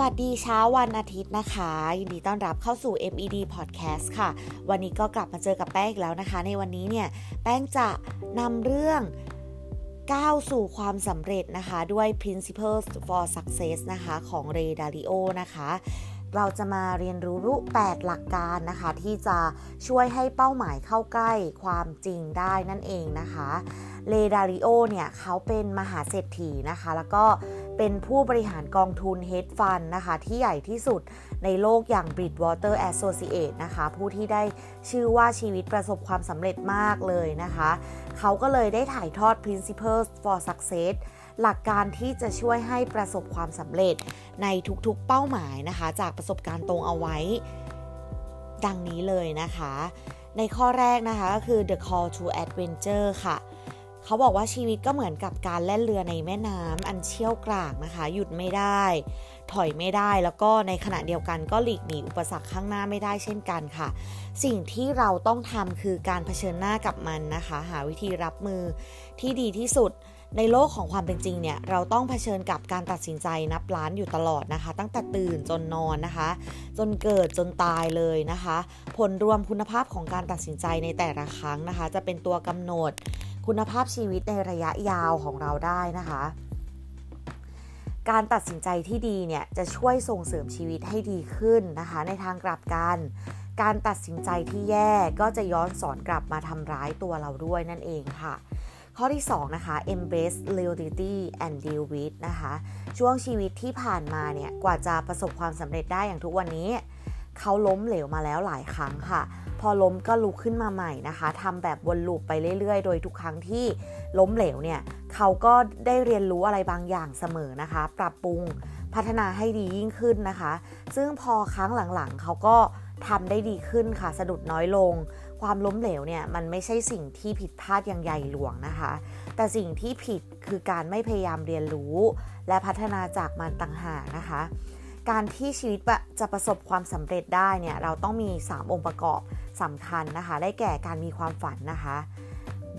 วัสดีเช้าวันอาทิตย์นะคะ ยินดีต้อนรับเข้าสู่ MED Podcast ค่ะ วันนี้ก็กลับมาเจอกับแป้งอีกแล้วนะคะ ในวันนี้เนี่ย แป้งจะนำเรื่องก้าวสู่ความสำเร็จนะคะด้วย Principles for Success นะคะของ Ray Dalio นะคะ เราจะมาเรียนรู้รูป8หลักการนะคะ ที่จะช่วยให้เป้าหมายเข้าใกล้ความจริงได้นั่นเองนะคะเลดาริโอเนี่ยเขาเป็นมหาเศรษฐีนะคะ แล้วก็ เป็นผู้บริหารกองทุน Hedge Fund นะคะ ที่ใหญ่ที่สุดในโลกอย่าง Bridgewater Associate นะคะ ผู้ที่ได้ชื่อว่าชีวิตประสบความสำเร็จมากเลยนะคะ เขาก็เลยได้ถ่ายทอด Principles for Success หลักการที่จะช่วยให้ประสบความสำเร็จในทุกๆเป้าหมายนะคะ จากประสบการณ์ตรงเอาไว้ ดังนี้เลยนะคะ ในข้อแรกนะคะก็คือ the call to adventure ค่ะ เขาบอกว่าชีวิตก็เหมือนกับการแล่นเรือในแม่น้ำอันเชี่ยวกรากนะคะ หยุดไม่ได้ ถอยไม่ได้แล้วก็ในขณะเดียวกันก็หลีกหนีอุปสรรคข้างหน้าไม่ได้เช่นกันค่ะ สิ่งที่เราต้องทำคือการเผชิญหน้ากับมันนะคะ หาวิธีรับมือที่ดีที่สุดในโลกของความเป็นจริงเนี่ยเราต้องเผชิญกับการตัดสินใจนับล้านอยู่ตลอดนะคะ ตั้งแต่ตื่นจนนอนนะคะ จนเกิดจนตายเลยนะคะ ผลรวมคุณภาพของการตัดสินใจในแต่ละครั้งนะคะ จะเป็นตัวกำหนด คุณภาพชีวิตในระยะยาวของเราได้นะคะ การตัดสินใจที่ดีเนี่ยจะช่วยส่งเสริมชีวิตให้ดีขึ้นนะคะ ในทางกลับกันการตัดสินใจที่แย่ก็จะย้อนสอนกลับมาทำร้ายตัวเราด้วยนั่นเองค่ะ ข้อที่ 2 นะคะ embrace reality and deal with นะคะ ช่วงชีวิตที่ผ่านมาเนี่ย กว่าจะประสบความสำเร็จได้อย่างทุกวันนี้ เขาล้มเหลวมาแล้วหลายครั้งค่ะ พอล้มก็ลุกขึ้นมาใหม่นะคะทำแบบวนลูปไปเรื่อยๆ โดยทุกครั้งที่ล้มเหลวเนี่ยเขาก็ได้เรียนรู้อะไรบางอย่างเสมอนะคะ ปรับปรุงพัฒนาให้ดียิ่งขึ้นนะคะ ซึ่งพอครั้งหลังๆเขาก็ทำได้ดีขึ้นค่ะสะดุดน้อยลง ความล้มเหลวเนี่ยมันไม่ใช่สิ่งที่ผิดพลาดอย่างใหญ่หลวงนะคะ แต่สิ่งที่ผิดคือการไม่พยายามเรียนรู้ และพัฒนาจากมันต่างหากนะคะ การที่ชีวิตจะประสบความสำเร็จได้เนี่ยเราต้องมี 3 องค์ประกอบสำคัญนะคะ ได้แก่การมีความฝันนะคะ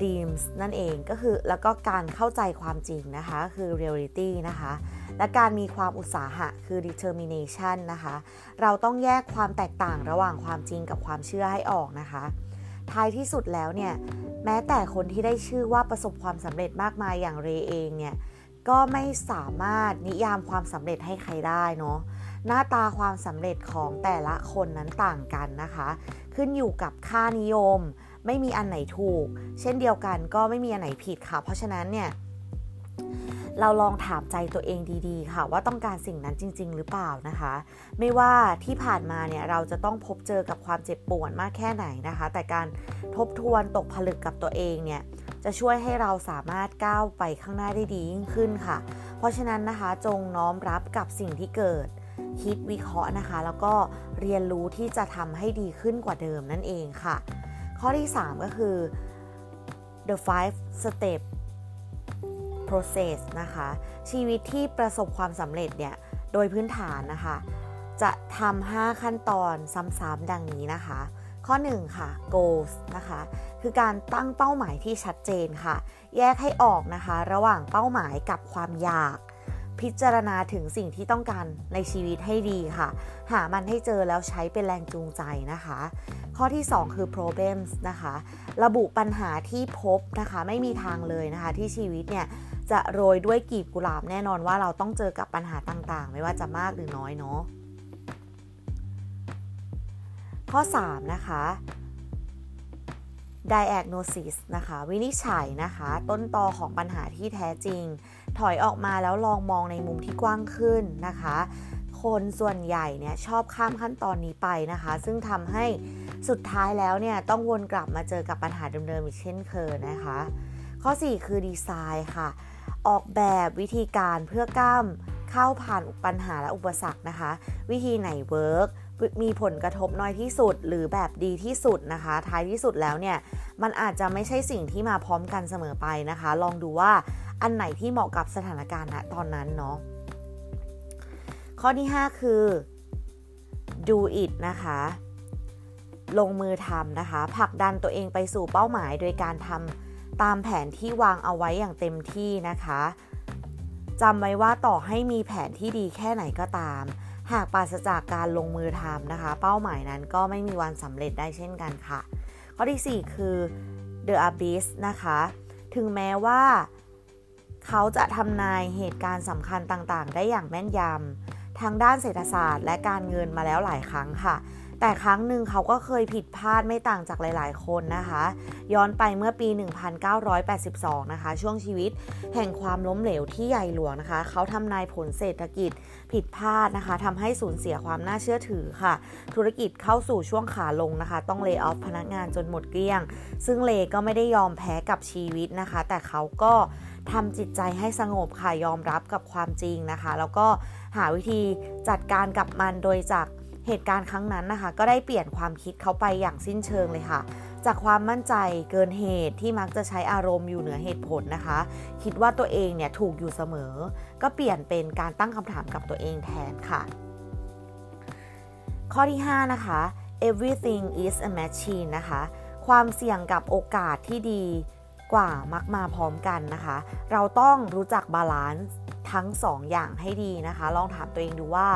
dreams นั่นเองก็คือแล้วก็การเข้าใจความจริงนะคะคือ reality นะคะ และการมีความอุตสาหะคือ determination นะคะ เราต้องแยกความแตกต่างระหว่างความจริงกับความเชื่อให้ออกนะคะ ท้ายที่สุดแล้วเนี่ยแม้แต่คนที่ได้ชื่อว่าประสบความสำเร็จมากมายอย่างเรเองเนี่ย ก็ไม่สามารถนิยามความสำเร็จให้ใครได้เนาะหน้าตาความสำเร็จของแต่ละคนนั้นต่างกันนะคะ ขึ้นอยู่กับค่านิยม ไม่มีอันไหนถูก เช่นเดียวกันก็ไม่มีอันไหนผิดค่ะ เพราะฉะนั้นเนี่ยเราลองถามใจตัวเองดีๆ ค่ะ ว่าต้องการสิ่งนั้นจริง ๆ หรือเปล่านะคะ ไม่ว่าที่ผ่านมาเนี่ยเราจะต้องพบเจอกับความเจ็บปวดมากแค่ไหนนะคะ แต่การทบทวนตกผลึกกับตัวเองเนี่ย จะช่วยให้เราสามารถก้าวไปข้างหน้าได้ดียิ่งขึ้นค่ะ เพราะฉะนั้นนะคะจงน้อมรับกับสิ่งที่เกิด คิดวิเคราะห์นะคะ แล้วก็เรียนรู้ที่จะทำให้ดีขึ้นกว่าเดิมนั่นเองค่ะ ข้อที่ 3 ก็คือ the five step process นะคะ ชีวิตที่ประสบความสำเร็จเนี่ย โดยพื้นฐานนะคะ จะทำ5ขั้นตอนซ้ำๆดังนี้นะคะ ข้อ 1 ค่ะ goals นะคะ คือการตั้งเป้าหมายที่ชัดเจนค่ะ แยกให้ออกนะคะ ระหว่างเป้าหมายกับความอยาก พิจารณาถึงสิ่งที่ต้องการในชีวิตให้ดีค่ะ หามันให้เจอแล้วใช้เป็นแรงจูงใจนะคะ ข้อที่ 2 คือ problems นะคะ ระบุปัญหาที่พบนะคะ ไม่มีทางเลยนะคะ ที่ชีวิตเนี่ยจะโรยด้วยกีบกุหลาบแน่นอนว่าเราต้องเจอกับปัญหาต่างๆ ไม่ว่าจะมากหรือน้อยเนาะ ข้อ 3 นะคะ diagnosis นะคะ วินิจฉัยนะคะ ต้นตอของปัญหาที่แท้จริง ถอยออกมาแล้วลองมองในมุมที่กว้างขึ้นนะคะ คนส่วนใหญ่เนี่ยชอบข้ามขั้นตอนนี้ไปนะคะ ซึ่งทำให้สุดท้ายแล้วเนี่ยต้องวนกลับมาเจอกับปัญหาเดิมๆอีกเช่นเคยนะคะ ข้อ 4 คือดีไซน์ค่ะ ออกแบบวิธีการเพื่อก้ามเข้าผ่านปัญหาและอุปสรรคนะคะ วิธีไหนเวิร์ก มีผลกระทบน้อยที่สุดหรือแบบดีที่สุดนะคะ ท้ายที่สุดแล้วเนี่ยมันอาจจะไม่ใช่สิ่งที่มาพร้อมกันเสมอไปนะคะ ลองดูว่าอันไหนที่เหมาะกับสถานการณ์ณตอนนั้นเนาะข้อที่ 5 คือ do it นะคะ ลงมือทำนะคะผลักดันตัวเองไปสู่เป้าหมายโดยการทำตามแผนที่วางเอาไว้อย่างเต็มที่นะคะจำไว้ว่าต่อให้มีแผนที่ดีแค่ไหนก็ตาม หากปราศจากการลงมือทำนะคะ เป้าหมายนั้นก็ไม่มีวันสำเร็จได้เช่นกันค่ะ ข้อที่ 4 คือ The Abyss นะคะ ถึงแม้ว่า เขาจะทำนายเหตุการณ์สำคัญต่างๆ ได้อย่างแม่นยำทางด้านเศรษฐศาสตร์และการเงินมาแล้วหลายครั้งค่ะ แต่ครั้งหนึ่งเขาก็เคยผิดพลาดไม่ต่างจากหลาย ๆ คนนะคะ ย้อนไปเมื่อปี 1982 นะคะ ช่วงชีวิตแห่งความล้มเหลวที่ใหญ่หลวงนะคะ เขาทำนายผลเศรษฐกิจผิดพลาดนะคะทำให้สูญเสียความน่าเชื่อถือค่ะ ธุรกิจเข้าสู่ช่วงขาลงนะคะ ต้องเลิกออฟพนักงานจนหมดเกลี้ยง ซึ่งเลก็ไม่ได้ยอมแพ้กับชีวิตนะคะ แต่เขาก็ทำจิตใจให้สงบค่ะยอมรับกับความจริงนะคะ แล้วก็หาวิธีจัดการกับมันโดยจาก เหตุการณ์ครั้งนั้นนะคะ ก็ได้เปลี่ยนความคิดเขาไปอย่างสิ้นเชิงเลยค่ะ จากความมั่นใจเกินเหตุที่มักจะใช้อารมณ์อยู่เหนือเหตุผลนะคะ คิดว่าตัวเองเนี่ยถูกอยู่เสมอ ก็เปลี่ยนเป็นการตั้งคำถามกับตัวเองแทนค่ะ ข้อที่ 5 นะคะ everything is a machine นะคะ ความเสี่ยงกับโอกาสที่ดีกว่ามักมาพร้อมกันนะคะ เราต้องรู้จัก balance ทั้ง2 อย่างให้ดีนะคะ ลองถามตัวเองดูว่า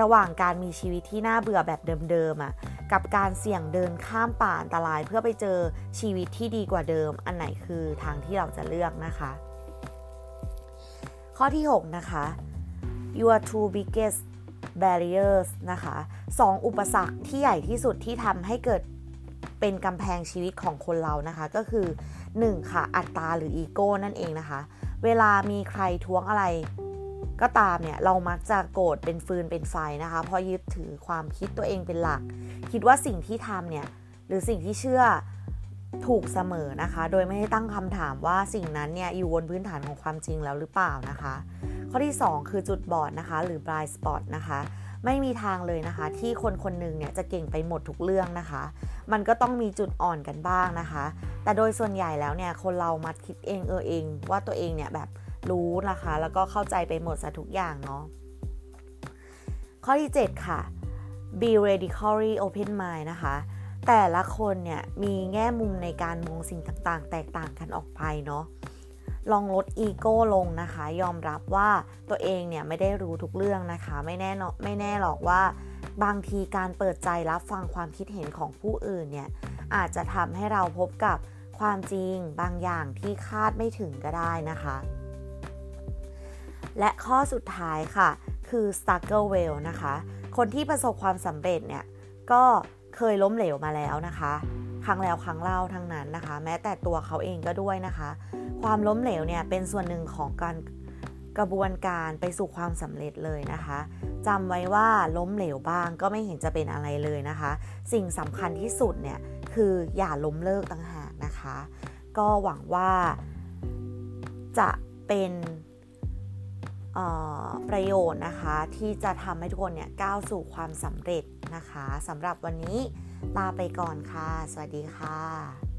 ระหว่างการมีชีวิตที่น่าเบื่อแบบเดิมๆอะกับการเสี่ยงเดินข้ามป่าอันตราย เพื่อไปเจอชีวิตที่ดีกว่าเดิม อันไหนคือทางที่เราจะเลือกนะคะ ข้อที่ 6 นะคะ your two biggest barriers นะคะสองอุปสรรคที่ใหญ่ที่สุดที่ทำให้เกิดเป็นกำแพงชีวิตของคนเรานะคะ ก็คือ 1. ค่ะอัตตาหรืออีโก้นั่นเองนะคะ เวลามีใครท้วงอะไร ก็ตามเนี่ยเรามักจะโกรธเป็นฟืนเป็นไฟนะคะ เพราะยึดถือความคิดตัวเองเป็นหลัก คิดว่าสิ่งที่ทำเนี่ยหรือสิ่งที่เชื่อถูกเสมอนะคะ โดยไม่ได้ตั้งคำถามว่าสิ่งนั้นเนี่ยอยู่บนพื้นฐานของความจริงแล้วหรือเปล่านะคะ ข้อที่ 2 คือจุดบอดนะคะ หรือ blind spot นะคะไม่มีทางเลยนะคะ ที่คนคนหนึ่งเนี่ยจะเก่งไปหมดทุกเรื่องนะคะ มันก็ต้องมีจุดอ่อนกันบ้างนะคะ แต่โดยส่วนใหญ่แล้วเนี่ยคนเรามัดคิดเองเออเอง ว่าตัวเองเนี่ยแบบรู้นะคะ แล้วก็เข้าใจไปหมดซะทุกอย่างเนาะข้อที่ 7 ค่ะ be radically open mind นะคะ แต่ละคนเนี่ยมีแง่มุมในการมองสิ่งต่างๆ แตกต่างกันออกไปเนาะลองลดอีโก้ลงนะคะ ยอมรับว่าตัวเองเนี่ยไม่ได้รู้ทุกเรื่องนะคะ ไม่แน่นไม่แน่หรอกว่า บางทีการเปิดใจรับฟังความคิดเห็นของผู้อื่นเนี่ยอาจจะทำให้เราพบกับ ความจริงบางอย่างที่คาดไม่ถึงก็ได้นะคะ และข้อสุดท้ายค่ะ คือ struggle well นะคะ คนที่ประสบความสำเร็จเนี่ย ก็เคยล้มเหลวมาแล้วนะคะ ครั้งแล้วครั้งเล่าทั้งนั้นนะคะ แม้แต่ตัวเขาเองก็ด้วยนะคะ ความล้มเหลวเนี่ยเป็นส่วนหนึ่งของการกระบวนการไปสู่ความสำเร็จเลยนะคะจำไว้ว่าล้มเหลวบ้างก็ไม่เห็นจะเป็นอะไรเลยนะคะ สิ่งสำคัญที่สุดเนี่ยคืออย่าล้มเลิกต่างหาก นะคะ ก็หวังว่าจะเป็นประโยชน์นะคะที่จะทำให้ทุกคนเนี่ยก้าวสู่ความสำเร็จนะคะสำหรับวันนี้ลาไปก่อนค่ะ สวัสดีค่ะ